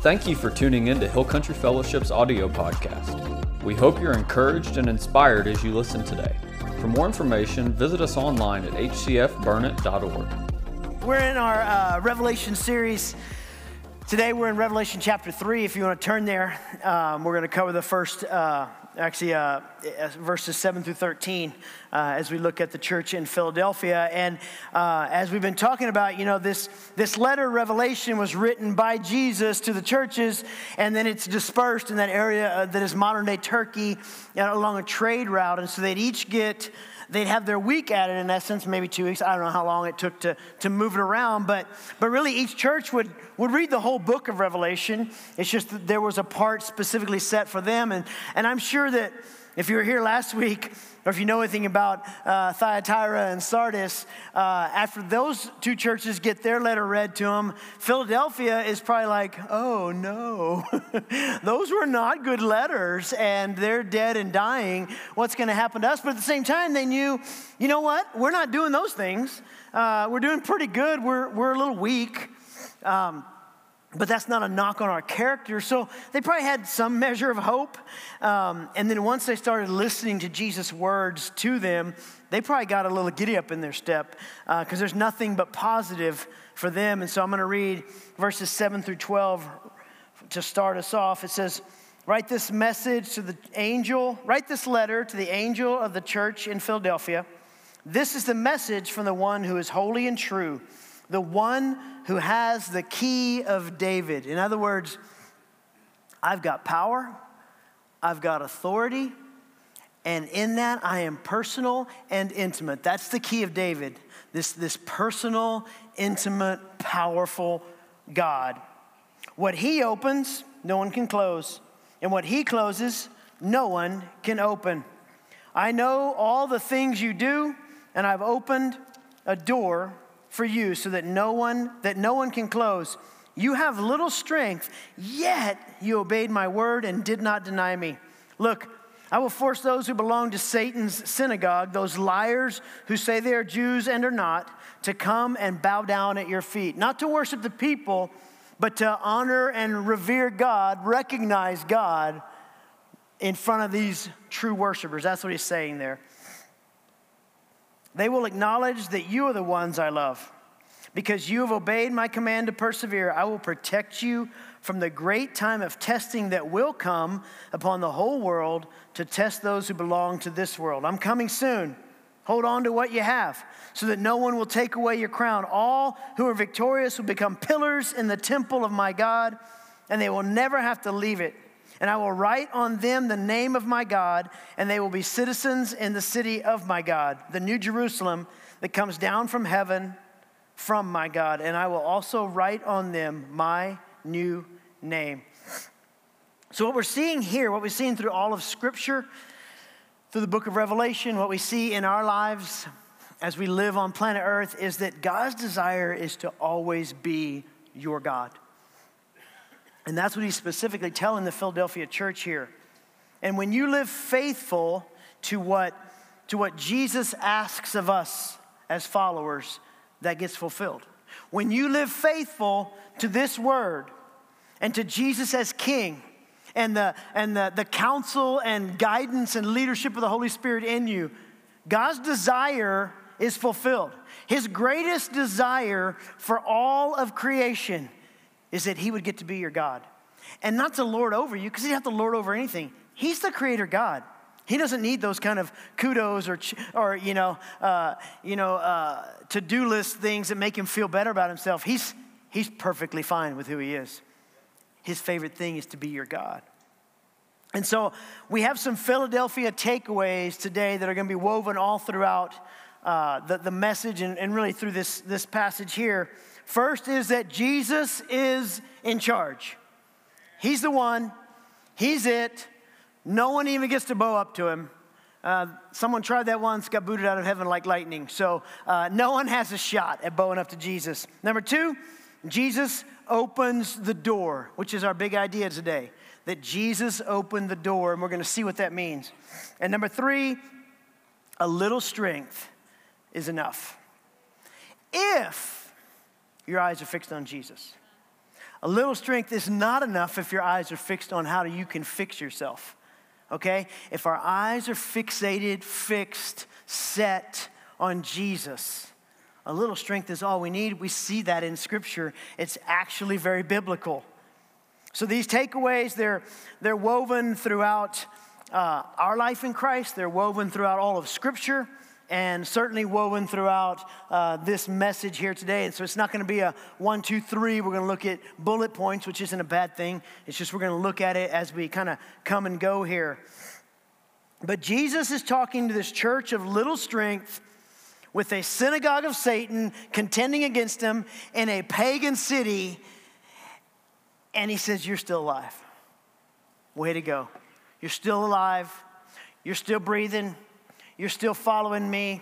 Thank you for tuning in to Hill Country Fellowship's audio podcast. We hope you're encouraged and inspired as you listen today. For more information, visit us online at hcfburnett.org. We're in our uh, Revelation series. Today we're in Revelation chapter 3. If you want to turn there, um, we're going to cover the first uh, actually uh, verses 7 through 13 uh, as we look at the church in Philadelphia. And uh, as we've been talking about, you know, this, this letter, Revelation, was written by Jesus to the churches, and then it's dispersed in that area uh, that is modern day Turkey along a trade route. And so they'd each get they'd have their week at it in essence, maybe two weeks. I don't know how long it took to, to move it around, but, but really each church would, would read the whole book of Revelation. It's just that there was a part specifically set for them. And, and I'm sure that if you were here last week, or if you know anything about uh, Thyatira and Sardis, uh, after those two churches get their letter read to them, Philadelphia is probably like, oh no, those were not good letters and they're dead and dying. What's going to happen to us? But at the same time, they knew, you know what? We're not doing those things. Uh, we're doing pretty good. We're, we're a little weak. Um, but that's not a knock on our character. So they probably had some measure of hope. Um, and then once they started listening to Jesus' words to them, they probably got a little giddy up in their step because uh, there's nothing but positive for them. And so I'm going to read verses 7 through 12 to start us off. It says, Write this message to the angel, write this letter to the angel of the church in Philadelphia. This is the message from the one who is holy and true the one who has the key of David. In other words, I've got power, I've got authority, and in that I am personal and intimate. That's the key of David this, this personal, intimate, powerful God. What he opens, no one can close, and what he closes, no one can open. I know all the things you do, and I've opened a door for you so that no one that no one can close. You have little strength, yet you obeyed my word and did not deny me. Look, I will force those who belong to Satan's synagogue, those liars who say they are Jews and are not, to come and bow down at your feet, not to worship the people, but to honor and revere God, recognize God in front of these true worshipers. That's what he's saying there. They will acknowledge that you are the ones I love. Because you have obeyed my command to persevere, I will protect you from the great time of testing that will come upon the whole world to test those who belong to this world. I'm coming soon. Hold on to what you have so that no one will take away your crown. All who are victorious will become pillars in the temple of my God, and they will never have to leave it and I will write on them the name of my God, and they will be citizens in the city of my God, the new Jerusalem that comes down from heaven from my God. And I will also write on them my new name. So, what we're seeing here, what we've seen through all of Scripture, through the book of Revelation, what we see in our lives as we live on planet Earth is that God's desire is to always be your God. And that's what he's specifically telling the Philadelphia church here. And when you live faithful to what, to what Jesus asks of us as followers, that gets fulfilled. When you live faithful to this word and to Jesus as King, and the, and the, the counsel and guidance and leadership of the Holy Spirit in you, God's desire is fulfilled. His greatest desire for all of creation is that he would get to be your God. And not to lord over you, because he doesn't have to lord over anything. He's the creator God. He doesn't need those kind of kudos or, or you know, uh, you know, uh, to-do list things that make him feel better about himself. He's, he's perfectly fine with who he is. His favorite thing is to be your God. And so we have some Philadelphia takeaways today that are going to be woven all throughout uh, the, the message and, and really through this, this passage here. First is that Jesus is in charge. He's the one, He's it. No one even gets to bow up to Him. Uh, someone tried that once, got booted out of heaven like lightning. So uh, no one has a shot at bowing up to Jesus. Number two, Jesus opens the door, which is our big idea today. That Jesus opened the door, and we're going to see what that means. And number three, a little strength is enough. If your eyes are fixed on Jesus, a little strength is not enough if your eyes are fixed on how you can fix yourself. Okay? If our eyes are fixated, fixed, set on Jesus, a little strength is all we need. We see that in Scripture. It's actually very biblical. So these takeaways, they're, they're woven throughout uh, our life in Christ, they're woven throughout all of Scripture and certainly woven throughout uh, this message here today. And so it's not going to be a one, two, three. We're going to look at bullet points, which isn't a bad thing. It's just we're going to look at it as we kind of come and go here. But Jesus is talking to this church of little strength with a synagogue of Satan contending against him in a pagan city. And he says, You're still alive. Way to go. You're still alive. You're still breathing. You're still following me.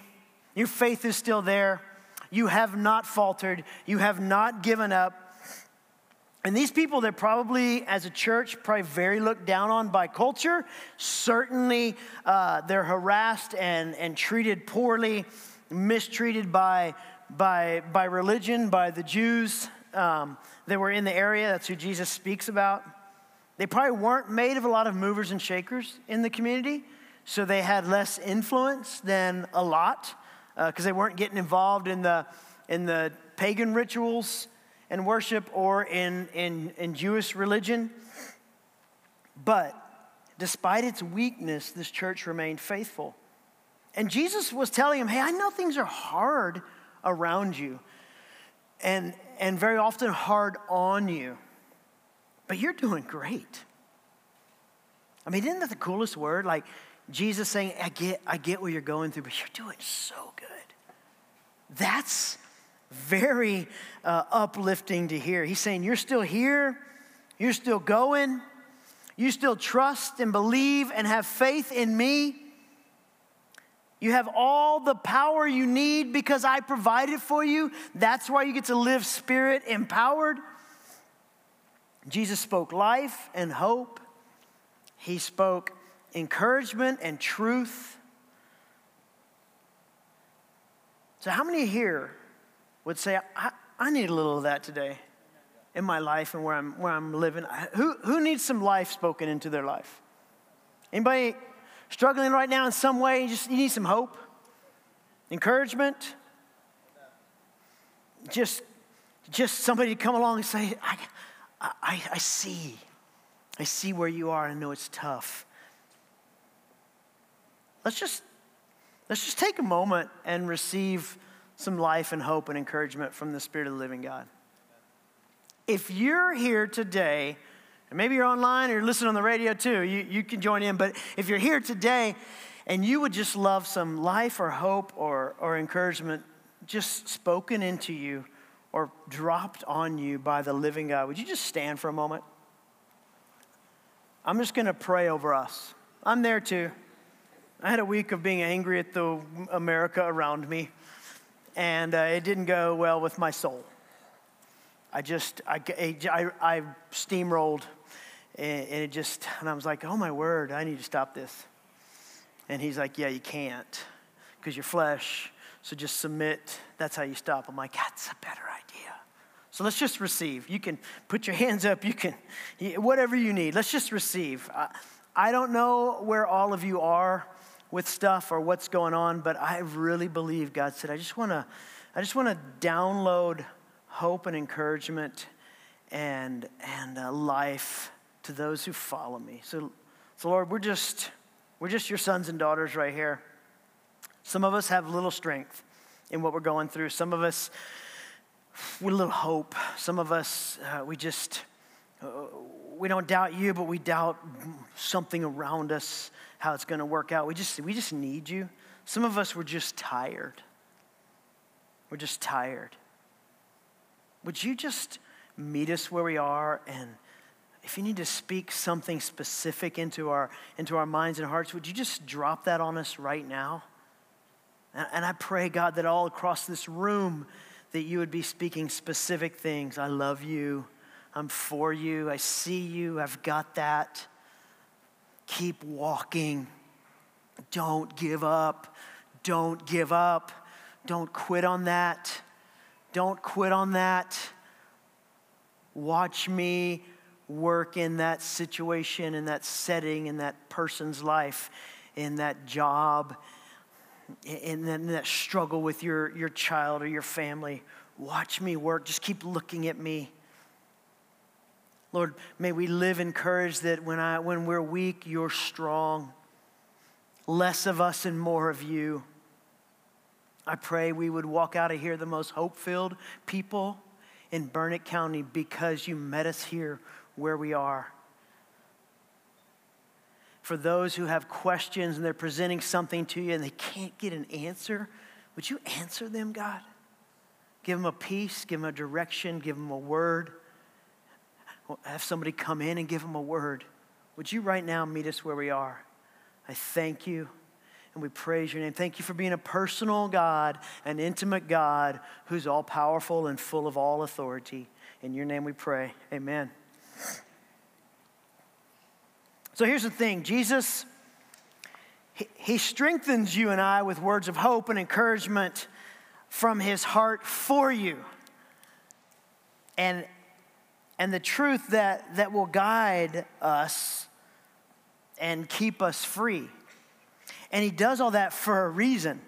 Your faith is still there. You have not faltered. You have not given up. And these people, they're probably, as a church, probably very looked down on by culture. Certainly, uh, they're harassed and, and treated poorly, mistreated by, by, by religion, by the Jews um, that were in the area. That's who Jesus speaks about. They probably weren't made of a lot of movers and shakers in the community so they had less influence than a lot because uh, they weren't getting involved in the, in the pagan rituals and worship or in, in, in Jewish religion. But despite its weakness, this church remained faithful. And Jesus was telling him, Hey, I know things are hard around you and, and very often hard on you, but you're doing great. I mean, isn't that the coolest word? Like, Jesus saying, I get, I get what you're going through, but you're doing so good. That's very uh, uplifting to hear. He's saying, You're still here, you're still going, you still trust and believe and have faith in me. You have all the power you need because I provided for you. That's why you get to live spirit empowered. Jesus spoke life and hope. He spoke encouragement and truth. So, how many here would say, I, I need a little of that today in my life and where I'm, where I'm living? Who, who needs some life spoken into their life? Anybody struggling right now in some way? You just you need some hope, encouragement. Just, just somebody to come along and say, I, I, I see. I see where you are. I know it's tough. Let's just, let's just take a moment and receive some life and hope and encouragement from the Spirit of the living God. If you're here today, and maybe you're online or you're listening on the radio too, you, you can join in, but if you're here today and you would just love some life or hope or, or encouragement just spoken into you or dropped on you by the living God, would you just stand for a moment? I'm just going to pray over us. I'm there too. I had a week of being angry at the America around me, and uh, it didn't go well with my soul. I just, I, I, I steamrolled, and, it just, and I was like, oh my word, I need to stop this. And he's like, yeah, you can't, because you're flesh, so just submit. That's how you stop. I'm like, that's a better idea. So let's just receive. You can put your hands up, you can, whatever you need. Let's just receive. I, I don't know where all of you are with stuff or what's going on, but I really believe God said, I just want to, I just want to download hope and encouragement and and uh, life to those who follow me. So, so Lord, we're just we're just your sons and daughters right here. Some of us have little strength in what we're going through. Some of us with a little hope. Some of us uh, we just uh, we don't doubt you, but we doubt something around us how it's going to work out. We just, we just need you. Some of us were just tired. We're just tired. Would you just meet us where we are and if you need to speak something specific into our into our minds and hearts, would you just drop that on us right now? And, and I pray, God, that all across this room that you would be speaking specific things. I love you. I'm for you. I see you. I've got that. Keep walking. Don't give up. Don't give up. Don't quit on that. Don't quit on that. Watch me work in that situation, in that setting, in that person's life, in that job, in that, struggle with your, your child or your family. Watch me work. Just keep looking at me. Lord, may we live encouraged that when, I, when we're weak, you're strong. Less of us and more of you. I pray we would walk out of here the most hope filled people in Burnet County because you met us here where we are. For those who have questions and they're presenting something to you and they can't get an answer, would you answer them, God? Give them a peace, give them a direction, give them a word. Have somebody come in and give them a word. Would you right now meet us where we are? I thank you and we praise your name. Thank you for being a personal God, an intimate God who's all powerful and full of all authority. In your name we pray. Amen. So here's the thing Jesus, he, he strengthens you and I with words of hope and encouragement from his heart for you. And, and the truth that, that will guide us and keep us free. And he does all that for a reason,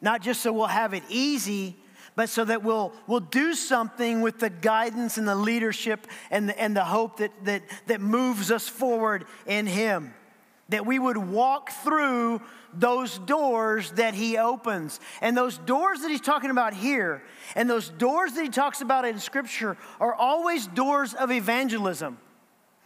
not just so we'll have it easy, but so that we'll, we'll do something with the guidance and the leadership and the, and the hope that, that, that moves us forward in him. That we would walk through those doors that he opens. And those doors that he's talking about here, and those doors that he talks about in scripture, are always doors of evangelism.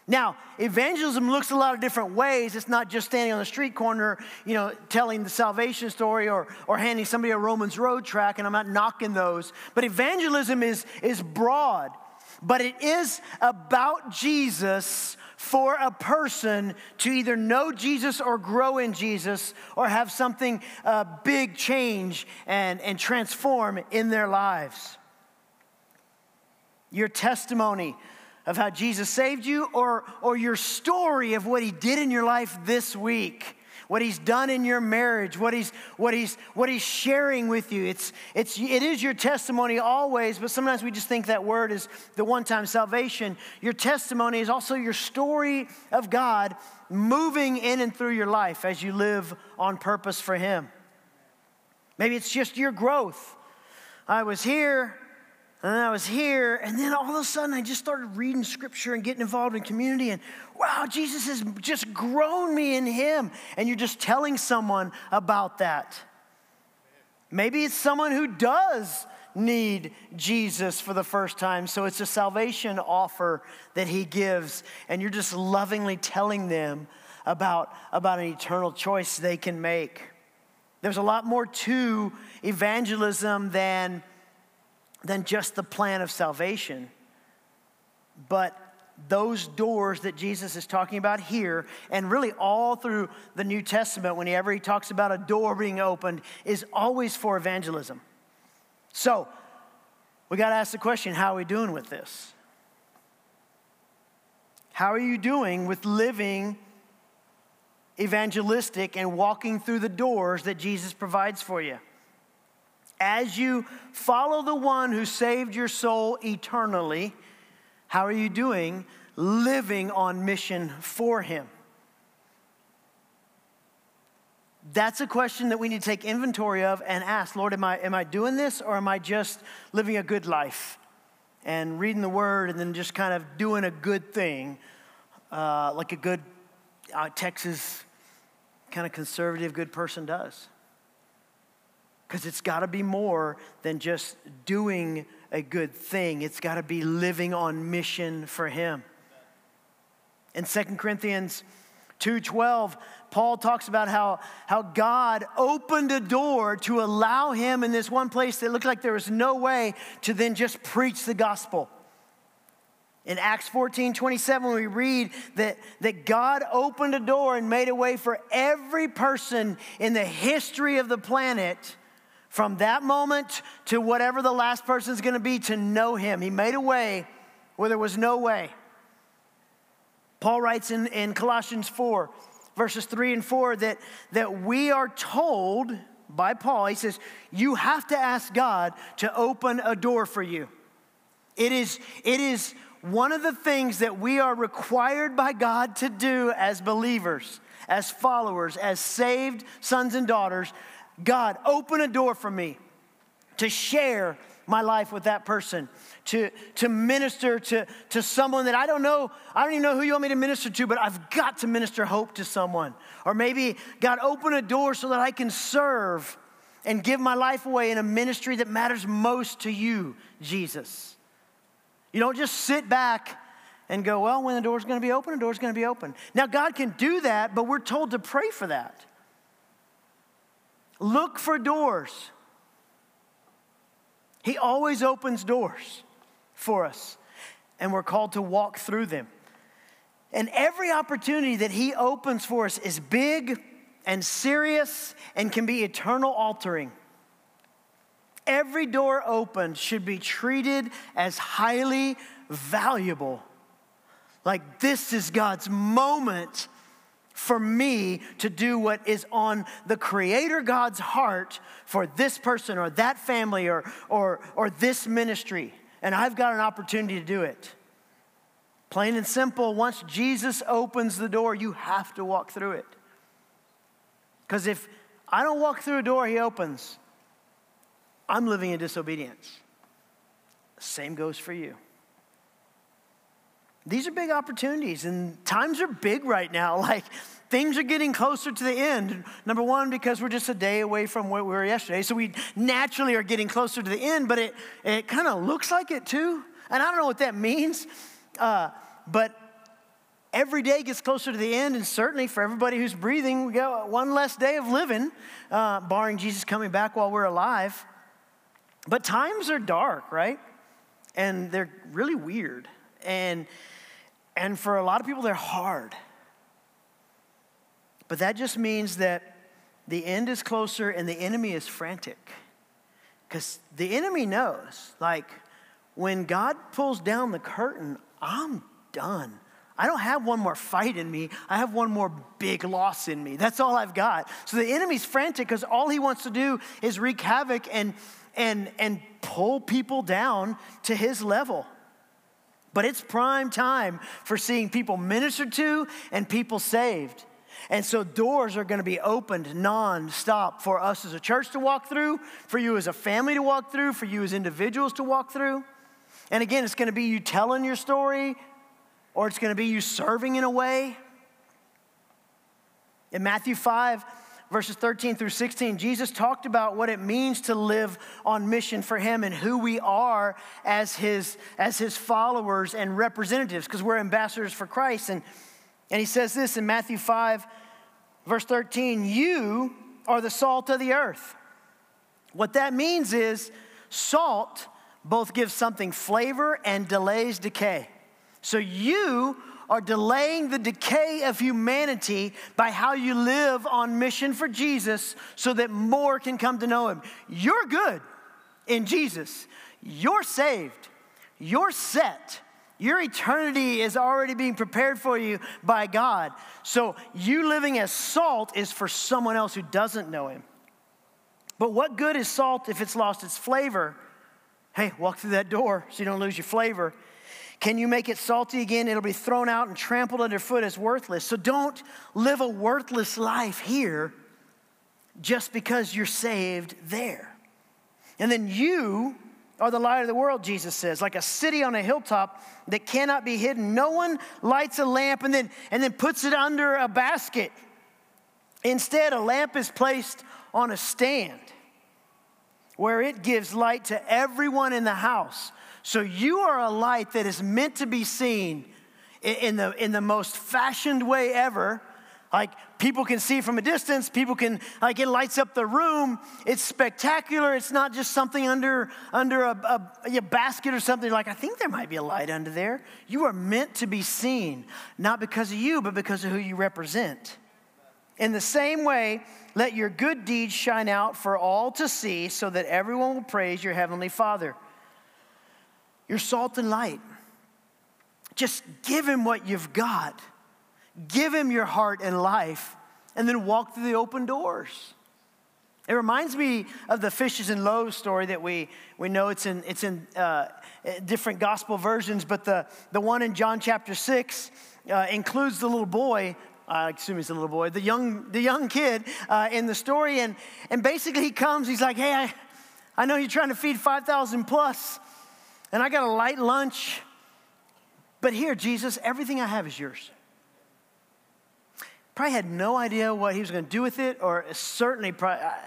Now, evangelism looks a lot of different ways. It's not just standing on the street corner, you know, telling the salvation story or, or handing somebody a Romans road track, and I'm not knocking those. But evangelism is, is broad, but it is about Jesus for a person to either know Jesus or grow in Jesus or have something uh, big change and, and transform in their lives. Your testimony of how Jesus saved you or, or your story of what he did in your life this week what he's done in your marriage, what he's, what he's, what he's sharing with you. It's, it's, it is your testimony always, but sometimes we just think that word is the one time salvation. Your testimony is also your story of God moving in and through your life as you live on purpose for him. Maybe it's just your growth. I was here, and then I was here, and then all of a sudden I just started reading scripture and getting involved in community. And wow, Jesus has just grown me in Him. And you're just telling someone about that. Maybe it's someone who does need Jesus for the first time. So it's a salvation offer that He gives. And you're just lovingly telling them about, about an eternal choice they can make. There's a lot more to evangelism than than just the plan of salvation. But those doors that Jesus is talking about here, and really all through the New Testament, whenever he talks about a door being opened, is always for evangelism. So, we got to ask the question how are we doing with this? How are you doing with living evangelistic and walking through the doors that Jesus provides for you? As you follow the one who saved your soul eternally, how are you doing living on mission for him? That's a question that we need to take inventory of and ask Lord, am I, am I doing this or am I just living a good life and reading the word and then just kind of doing a good thing, uh, like a good uh, Texas kind of conservative good person does? Because it's got to be more than just doing a good thing, it's got to be living on mission for Him. In 2 Corinthians 2:12, Paul talks about how, how God opened a door to allow him in this one place that looked like there was no way to then just preach the gospel. In Acts 14 27, we read that, that God opened a door and made a way for every person in the history of the planet from that moment to whatever the last person is going to be to know him. He made a way where there was no way. Paul writes in, in Colossians 4, verses 3 and 4, that, that we are told by Paul, he says, you have to ask God to open a door for you. It is, it is one of the things that we are required by God to do as believers, as followers, as saved sons and daughters. God, open a door for me to share my life with that person, to, to minister to, to someone that I don't know. I don't even know who you want me to minister to, but I've got to minister hope to someone. Or maybe, God, open a door so that I can serve and give my life away in a ministry that matters most to you, Jesus. You don't just sit back and go, well, when the door's gonna be open, the door's gonna be open. Now, God can do that, but we're told to pray for that. Look for doors. He always opens doors for us, and we're called to walk through them. And every opportunity that He opens for us is big and serious and can be eternal altering. Every door opened should be treated as highly valuable. Like, this is God's moment for me to do what is on the Creator God's heart for this person or that family or, or, or this ministry. And I've got an opportunity to do it. Plain and simple, once Jesus opens the door, you have to walk through it. Because if I don't walk through a door he opens, I'm living in disobedience. Same goes for you. These are big opportunities, and times are big right now. Like things are getting closer to the end. Number one, because we're just a day away from where we were yesterday. So we naturally are getting closer to the end, but it, it kind of looks like it too. And I don't know what that means, uh, but every day gets closer to the end, and certainly for everybody who's breathing, we got one less day of living, uh, barring Jesus coming back while we're alive. But times are dark, right? And they're really weird. And, and for a lot of people, they're hard. But that just means that the end is closer and the enemy is frantic. Because the enemy knows, like, when God pulls down the curtain, I'm done. I don't have one more fight in me. I have one more big loss in me. That's all I've got. So the enemy's frantic because all he wants to do is wreak havoc and, and, and pull people down to his level. But it's prime time for seeing people ministered to and people saved. And so doors are going to be opened nonstop for us as a church to walk through, for you as a family to walk through, for you as individuals to walk through. And again, it's going to be you telling your story, or it's going to be you serving in a way. In Matthew 5, verses 13 through 16, Jesus talked about what it means to live on mission for Him and who we are as His, as his followers and representatives, because we're ambassadors for Christ. And, and He says this in Matthew 5, verse 13 You are the salt of the earth. What that means is salt both gives something flavor and delays decay. So you are delaying the decay of humanity by how you live on mission for Jesus so that more can come to know him. You're good in Jesus. You're saved. You're set. Your eternity is already being prepared for you by God. So you living as salt is for someone else who doesn't know him. But what good is salt if it's lost its flavor? Hey, walk through that door so you don't lose your flavor. Can you make it salty again? It'll be thrown out and trampled underfoot as worthless. So don't live a worthless life here just because you're saved there. And then you are the light of the world, Jesus says, like a city on a hilltop that cannot be hidden. No one lights a lamp and then, and then puts it under a basket. Instead, a lamp is placed on a stand where it gives light to everyone in the house. So you are a light that is meant to be seen in the, in the most fashioned way ever. Like people can see from a distance, people can, like it lights up the room. It's spectacular. It's not just something under, under a, a, a basket or something. Like, I think there might be a light under there. You are meant to be seen, not because of you, but because of who you represent. In the same way, let your good deeds shine out for all to see so that everyone will praise your heavenly Father. You're salt and light. just give him what you've got. Give him your heart and life, and then walk through the open doors. It reminds me of the fishes and loaves story that we, we know it's in, it's in uh, different gospel versions, but the, the one in John chapter 6 uh, includes the little boy. I assume he's a little boy, the young, the young kid uh, in the story. And, and basically, he comes, he's like, Hey, I, I know you're trying to feed 5,000 plus, and I got a light lunch. But here, Jesus, everything I have is yours. Probably had no idea what he was going to do with it, or certainly, probably, I,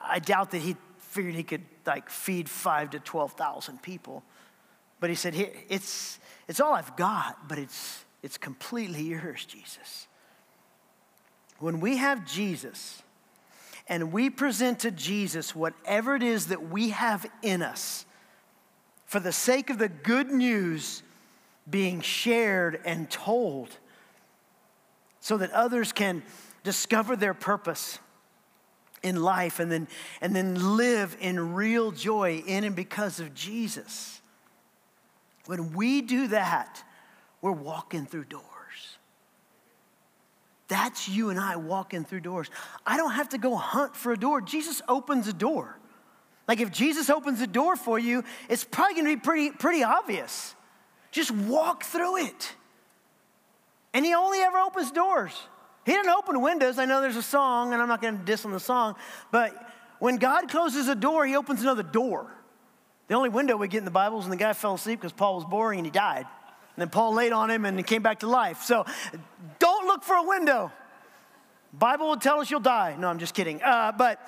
I doubt that he figured he could like feed five to 12,000 people. But he said, it's, it's all I've got, but it's, it's completely yours, Jesus. When we have Jesus and we present to Jesus whatever it is that we have in us, for the sake of the good news being shared and told, so that others can discover their purpose in life and then, and then live in real joy in and because of Jesus. When we do that, we're walking through doors. That's you and I walking through doors. I don't have to go hunt for a door. Jesus opens a door. Like if Jesus opens the door for you, it's probably going to be pretty, pretty obvious. Just walk through it. And he only ever opens doors. He didn't open windows. I know there's a song, and I'm not going to diss on the song, but when God closes a door, he opens another door. The only window we get in the Bible is when the guy fell asleep because Paul was boring and he died. And then Paul laid on him and he came back to life. So don't look for a window. Bible will tell us you'll die. No, I'm just kidding. Uh, but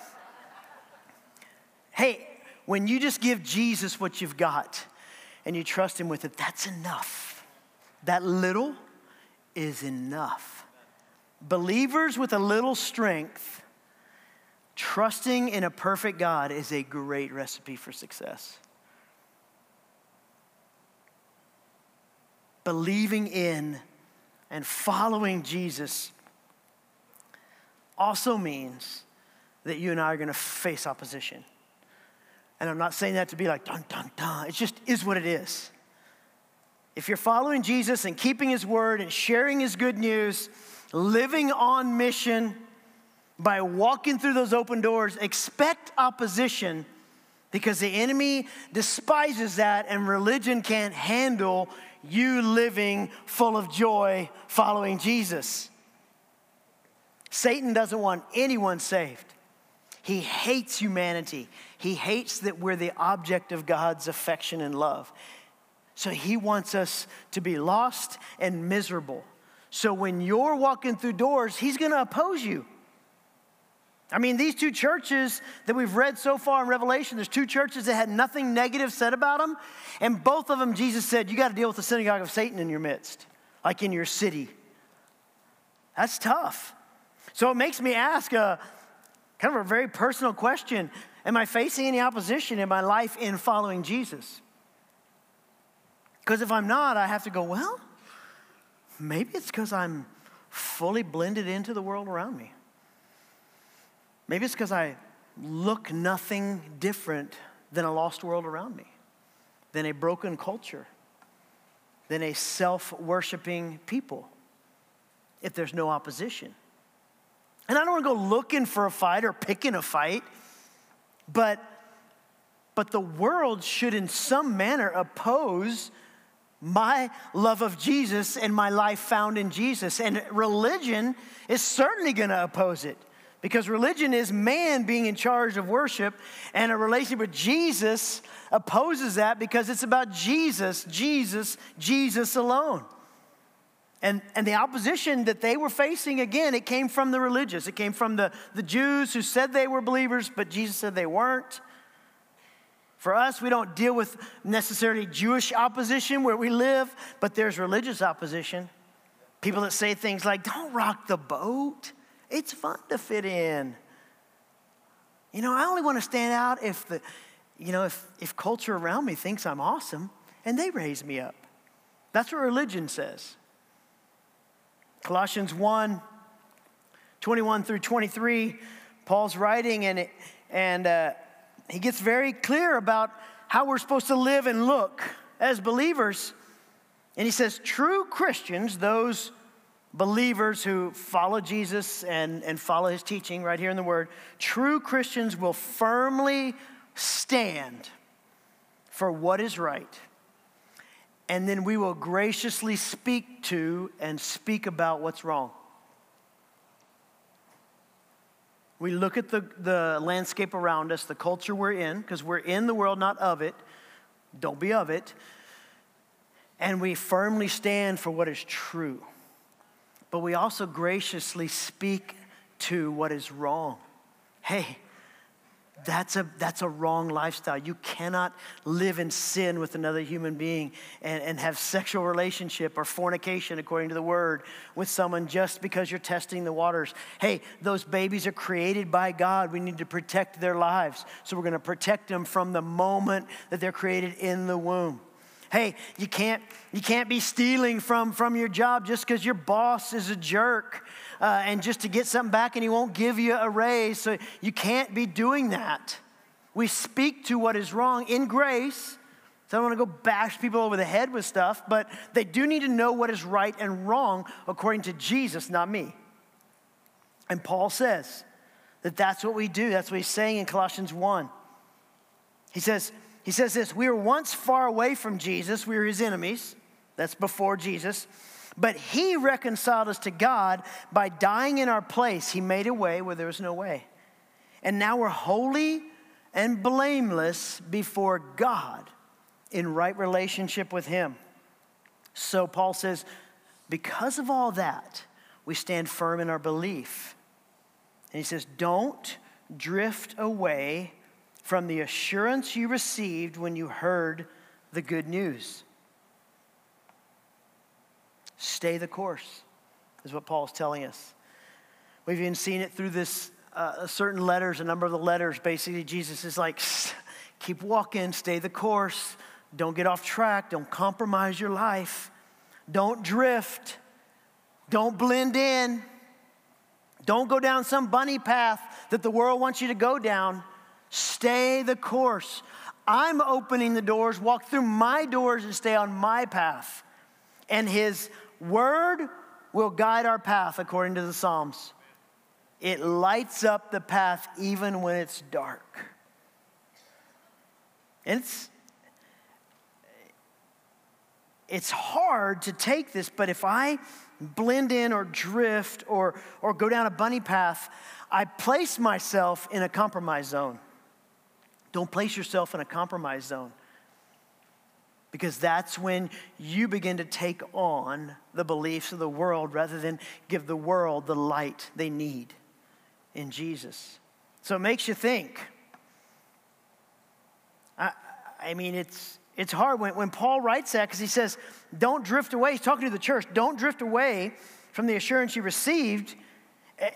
hey, when you just give Jesus what you've got and you trust him with it, that's enough. That little is enough. Believers with a little strength, trusting in a perfect God is a great recipe for success. Believing in and following Jesus also means that you and I are going to face opposition. And I'm not saying that to be like, dun, dun, dun. It just is what it is. If you're following Jesus and keeping his word and sharing his good news, living on mission by walking through those open doors, expect opposition because the enemy despises that and religion can't handle you living full of joy following Jesus. Satan doesn't want anyone saved. He hates humanity. He hates that we're the object of God's affection and love. So he wants us to be lost and miserable. So when you're walking through doors, he's going to oppose you. I mean, these two churches that we've read so far in Revelation, there's two churches that had nothing negative said about them. And both of them, Jesus said, you got to deal with the synagogue of Satan in your midst, like in your city. That's tough. So it makes me ask a kind of a very personal question Am I facing any opposition in my life in following Jesus? Because if I'm not, I have to go, well, maybe it's because I'm fully blended into the world around me. Maybe it's because I look nothing different than a lost world around me, than a broken culture, than a self worshiping people, if there's no opposition. And I don't want to go looking for a fight or picking a fight, but, but the world should, in some manner, oppose my love of Jesus and my life found in Jesus. And religion is certainly going to oppose it because religion is man being in charge of worship, and a relationship with Jesus opposes that because it's about Jesus, Jesus, Jesus alone. And, and the opposition that they were facing, again, it came from the religious. It came from the, the Jews who said they were believers, but Jesus said they weren't. For us, we don't deal with necessarily Jewish opposition where we live, but there's religious opposition. People that say things like, don't rock the boat. It's fun to fit in. You know, I only want to stand out if the, you know, if, if culture around me thinks I'm awesome and they raise me up. That's what religion says. Colossians 1 21 through 23, Paul's writing, and, and uh, he gets very clear about how we're supposed to live and look as believers. And he says, true Christians, those believers who follow Jesus and, and follow his teaching right here in the Word, true Christians will firmly stand for what is right. And then we will graciously speak to and speak about what's wrong. We look at the, the landscape around us, the culture we're in, because we're in the world, not of it. Don't be of it. And we firmly stand for what is true but we also graciously speak to what is wrong. Hey, that's a, that's a wrong lifestyle. You cannot live in sin with another human being and, and have sexual relationship or fornication, according to the word, with someone just because you're testing the waters. Hey, those babies are created by God. We need to protect their lives. So we're going to protect them from the moment that they're created in the womb. Hey, you can't, you can't be stealing from, from your job just because your boss is a jerk uh, and just to get something back and he won't give you a raise. So you can't be doing that. We speak to what is wrong in grace. So I don't want to go bash people over the head with stuff, but they do need to know what is right and wrong according to Jesus, not me. And Paul says that that's what we do. That's what he's saying in Colossians 1. He says, he says this We were once far away from Jesus, we were his enemies. That's before Jesus. But he reconciled us to God by dying in our place. He made a way where there was no way. And now we're holy and blameless before God in right relationship with him. So Paul says, because of all that, we stand firm in our belief. And he says, don't drift away from the assurance you received when you heard the good news. Stay the course, is what Paul's telling us. We've even seen it through this uh, certain letters, a number of the letters. Basically, Jesus is like, keep walking, stay the course, don't get off track, don't compromise your life, don't drift, don't blend in, don't go down some bunny path that the world wants you to go down. Stay the course. I'm opening the doors, walk through my doors and stay on my path. And His word will guide our path according to the Psalms. It lights up the path even when it's dark. And it's, it's hard to take this, but if I blend in or drift or, or go down a bunny path, I place myself in a compromise zone. Don't place yourself in a compromise zone because that's when you begin to take on the beliefs of the world rather than give the world the light they need in Jesus. So it makes you think. I, I mean, it's, it's hard when, when Paul writes that because he says, don't drift away. He's talking to the church. Don't drift away from the assurance you received. Eh,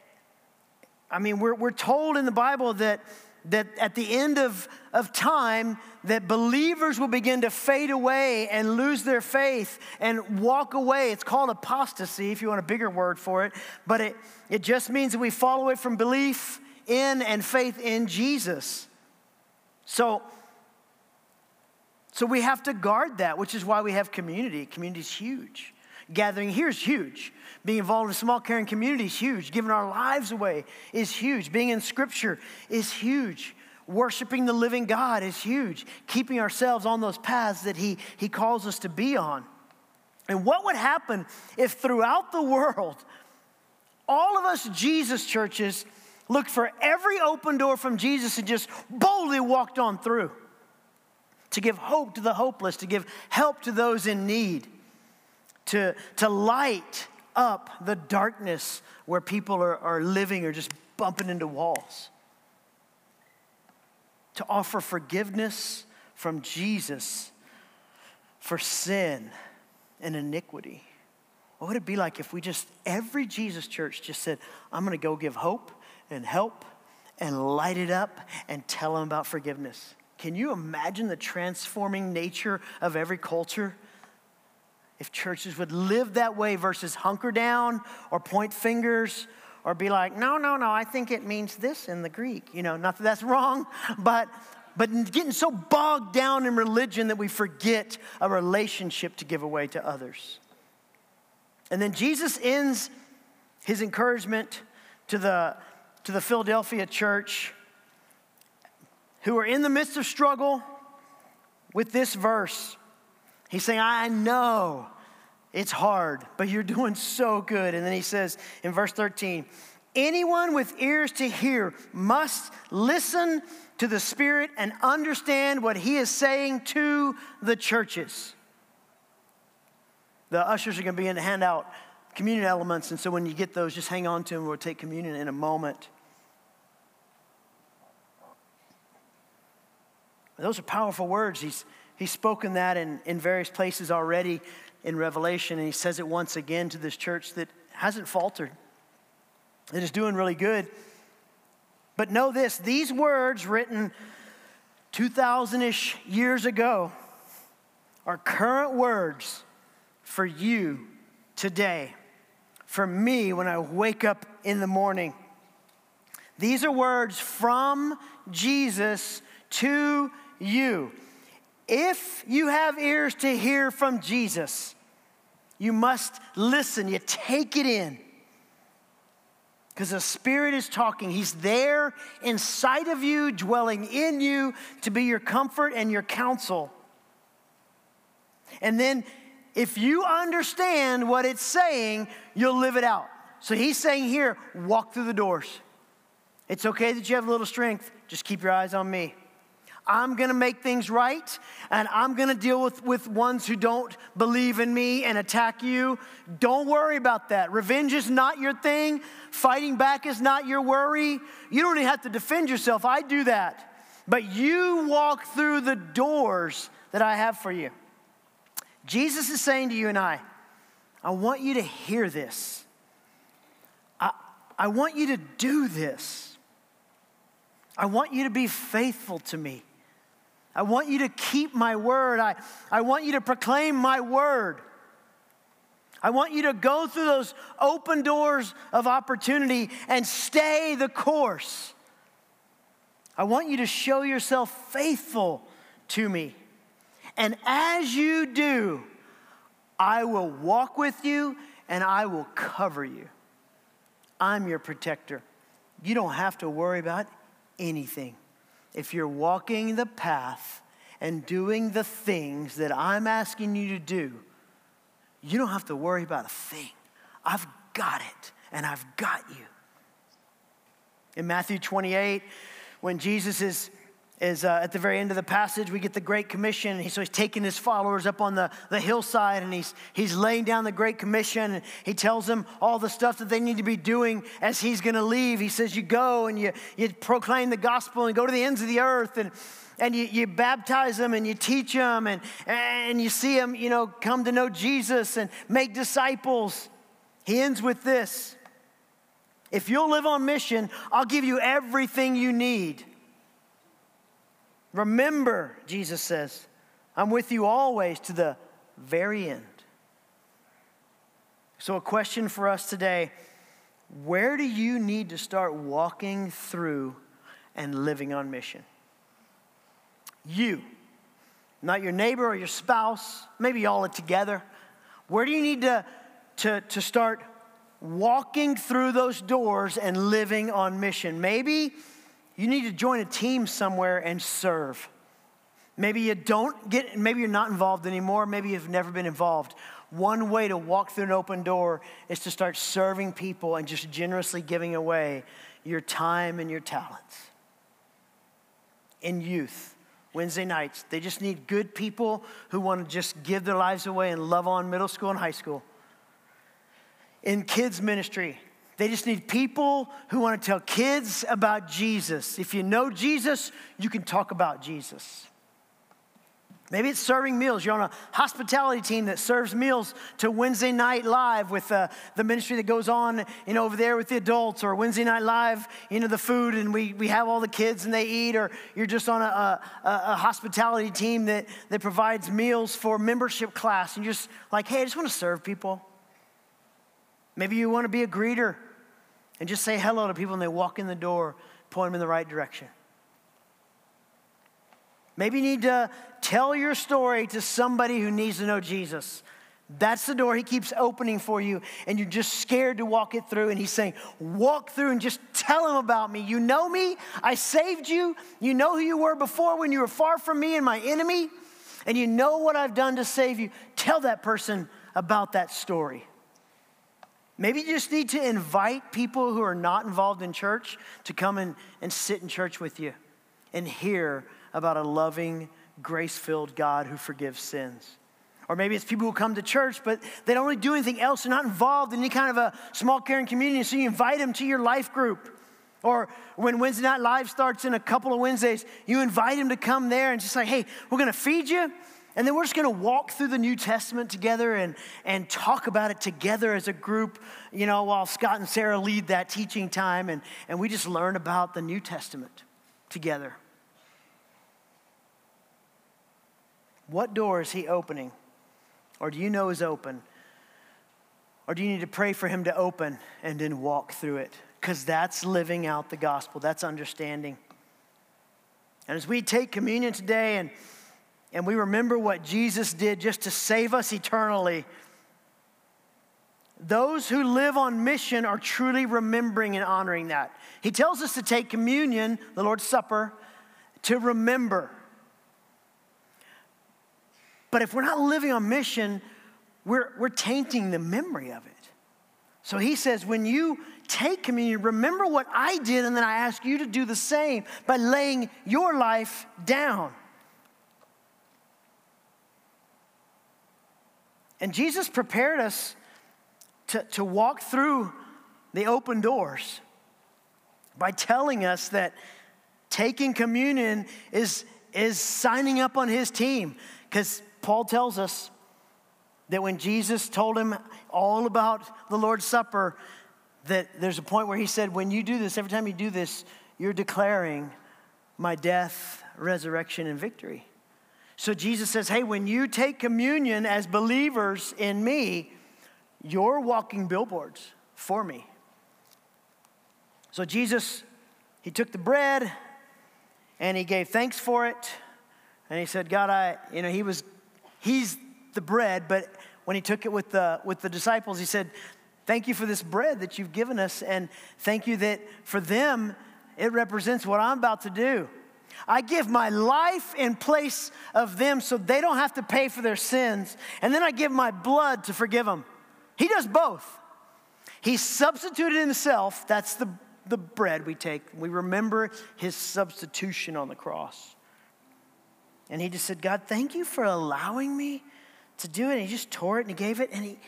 I mean, we're, we're told in the Bible that that at the end of, of time that believers will begin to fade away and lose their faith and walk away. It's called apostasy if you want a bigger word for it but it, it just means that we fall away from belief in and faith in jesus. So so we have to guard that which is why we have community. Community is huge gathering here is huge being involved in small caring community is huge. Giving our lives away is huge. Being in scripture is huge. Worshiping the living God is huge. Keeping ourselves on those paths that he, he calls us to be on. And what would happen if throughout the world, all of us Jesus churches looked for every open door from Jesus and just boldly walked on through to give hope to the hopeless, to give help to those in need, to, to light up the darkness where people are, are living or just bumping into walls. To offer forgiveness from Jesus for sin and iniquity. What would it be like if we just, every Jesus church just said, I'm gonna go give hope and help and light it up and tell them about forgiveness? Can you imagine the transforming nature of every culture? If churches would live that way versus hunker down or point fingers or be like, no, no, no, I think it means this in the Greek. You know, not that that's wrong, but but getting so bogged down in religion that we forget a relationship to give away to others. And then Jesus ends his encouragement to the, to the Philadelphia church who are in the midst of struggle with this verse. He's saying, I know it's hard, but you're doing so good. And then he says in verse 13, anyone with ears to hear must listen to the Spirit and understand what he is saying to the churches. The ushers are going to begin to hand out communion elements, and so when you get those, just hang on to them. We'll take communion in a moment. Those are powerful words. He's, he's spoken that in, in various places already in Revelation, and he says it once again to this church that hasn't faltered, that is doing really good. But know this these words written 2,000 ish years ago are current words for you today, for me when I wake up in the morning. These are words from Jesus to you. If you have ears to hear from Jesus, you must listen, you take it in. Because the Spirit is talking. He's there inside of you, dwelling in you to be your comfort and your counsel. And then, if you understand what it's saying, you'll live it out. So he's saying here, walk through the doors. It's okay that you have a little strength, just keep your eyes on me. I'm gonna make things right, and I'm gonna deal with, with ones who don't believe in me and attack you. Don't worry about that. Revenge is not your thing, fighting back is not your worry. You don't even have to defend yourself. I do that. But you walk through the doors that I have for you. Jesus is saying to you and I, I want you to hear this. I, I want you to do this. I want you to be faithful to me. I want you to keep my word. I, I want you to proclaim my word. I want you to go through those open doors of opportunity and stay the course. I want you to show yourself faithful to me. And as you do, I will walk with you and I will cover you. I'm your protector. You don't have to worry about anything if you're walking the path and doing the things that I'm asking you to do, you don't have to worry about a thing. I've got it, and I've got you. In Matthew 28, when Jesus is is uh, at the very end of the passage, we get the Great Commission. He, so he's taking his followers up on the, the hillside and he's, he's laying down the Great Commission. And he tells them all the stuff that they need to be doing as he's going to leave. He says, You go and you, you proclaim the gospel and go to the ends of the earth and, and you, you baptize them and you teach them and, and you see them, you know, come to know Jesus and make disciples. He ends with this If you'll live on mission, I'll give you everything you need. Remember, Jesus says, I'm with you always to the very end. So, a question for us today where do you need to start walking through and living on mission? You, not your neighbor or your spouse, maybe all it together. Where do you need to, to, to start walking through those doors and living on mission? Maybe you need to join a team somewhere and serve. Maybe you don't get, maybe you're not involved anymore. Maybe you've never been involved. One way to walk through an open door is to start serving people and just generously giving away your time and your talents. In youth, Wednesday nights, they just need good people who want to just give their lives away and love on middle school and high school. In kids' ministry, they just need people who want to tell kids about Jesus. If you know Jesus, you can talk about Jesus. Maybe it's serving meals. You're on a hospitality team that serves meals to Wednesday Night Live with uh, the ministry that goes on, you know, over there with the adults, or Wednesday Night Live, you know, the food, and we, we have all the kids and they eat, or you're just on a, a, a hospitality team that, that provides meals for membership class, and you're just like, hey, I just want to serve people. Maybe you want to be a greeter and just say hello to people and they walk in the door, point them in the right direction. Maybe you need to tell your story to somebody who needs to know Jesus. That's the door he keeps opening for you, and you're just scared to walk it through. And he's saying, Walk through and just tell him about me. You know me, I saved you. You know who you were before when you were far from me and my enemy, and you know what I've done to save you. Tell that person about that story. Maybe you just need to invite people who are not involved in church to come and, and sit in church with you and hear about a loving, grace filled God who forgives sins. Or maybe it's people who come to church, but they don't really do anything else. They're not involved in any kind of a small caring community. So you invite them to your life group. Or when Wednesday Night Live starts in a couple of Wednesdays, you invite them to come there and just like, hey, we're to feed you. And then we're just going to walk through the New Testament together and, and talk about it together as a group, you know, while Scott and Sarah lead that teaching time. And, and we just learn about the New Testament together. What door is he opening? Or do you know is open? Or do you need to pray for him to open and then walk through it? Because that's living out the gospel, that's understanding. And as we take communion today and, and we remember what Jesus did just to save us eternally, those who live on mission are truly remembering and honoring that. He tells us to take communion, the Lord's Supper, to remember. But if we're not living on mission, we're, we're tainting the memory of it. So he says, when you take communion, remember what I did, and then I ask you to do the same by laying your life down. And Jesus prepared us to, to walk through the open doors by telling us that taking communion is, is signing up on his team. Because Paul tells us that when Jesus told him all about the Lord's Supper, that there's a point where he said, When you do this, every time you do this, you're declaring my death, resurrection, and victory. So Jesus says, Hey, when you take communion as believers in me, you're walking billboards for me. So Jesus, he took the bread and he gave thanks for it. And he said, God, I, you know, he was He's the bread, but when he took it with the, with the disciples, he said, Thank you for this bread that you've given us, and thank you that for them, it represents what I'm about to do. I give my life in place of them so they don't have to pay for their sins, and then I give my blood to forgive them. He does both. He substituted himself, that's the, the bread we take. We remember his substitution on the cross. And he just said, God, thank you for allowing me to do it. And he just tore it and he gave it. And he,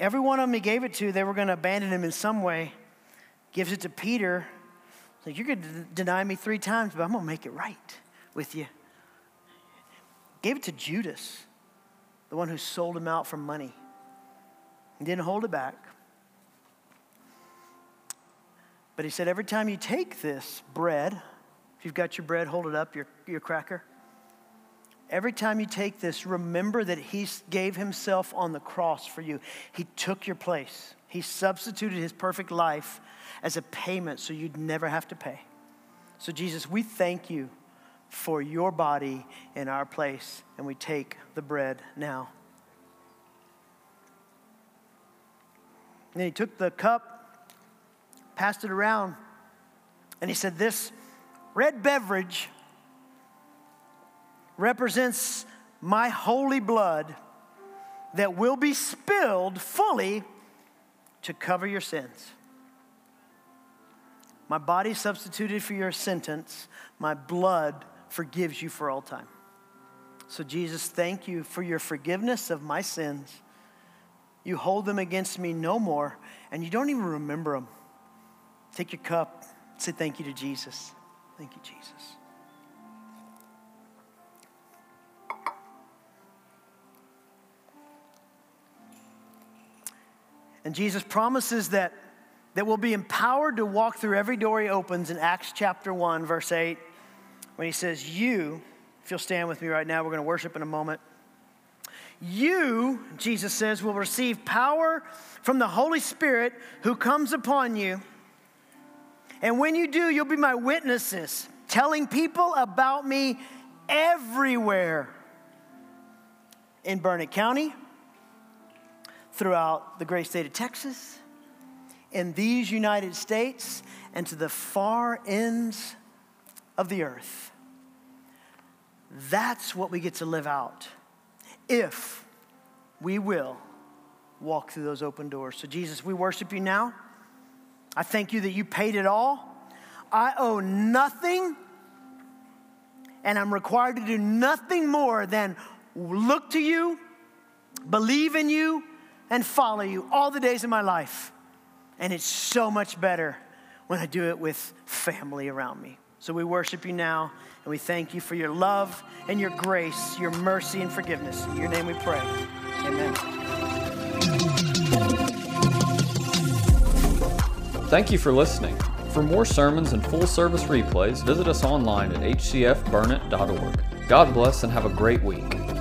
every one of them he gave it to, they were going to abandon him in some way. Gives it to Peter. Like, you're going to deny me three times, but I'm going to make it right with you. Gave it to Judas, the one who sold him out for money. He didn't hold it back. But he said, every time you take this bread, if you've got your bread, hold it up, your, your cracker. Every time you take this, remember that He gave Himself on the cross for you. He took your place, He substituted His perfect life as a payment so you'd never have to pay. So, Jesus, we thank you for your body in our place, and we take the bread now. And then he took the cup, passed it around, and he said, This red beverage represents my holy blood that will be spilled fully to cover your sins. My body substituted for your sentence, my blood forgives you for all time. So, Jesus, thank you for your forgiveness of my sins. You hold them against me no more, and you don't even remember them. Take your cup, say thank you to Jesus. Thank you, Jesus. And Jesus promises that, that we'll be empowered to walk through every door he opens in Acts chapter 1, verse 8, when he says, You, if you'll stand with me right now, we're going to worship in a moment. You, Jesus says, will receive power from the Holy Spirit who comes upon you. And when you do, you'll be my witnesses, telling people about me everywhere in Burnet County, throughout the great state of Texas, in these United States, and to the far ends of the earth. That's what we get to live out if we will walk through those open doors. So, Jesus, we worship you now. I thank you that you paid it all. I owe nothing, and I'm required to do nothing more than look to you, believe in you, and follow you all the days of my life. And it's so much better when I do it with family around me. So we worship you now, and we thank you for your love and your grace, your mercy and forgiveness. In your name we pray. Amen. Thank you for listening. For more sermons and full service replays, visit us online at hcfburnett.org. God bless and have a great week.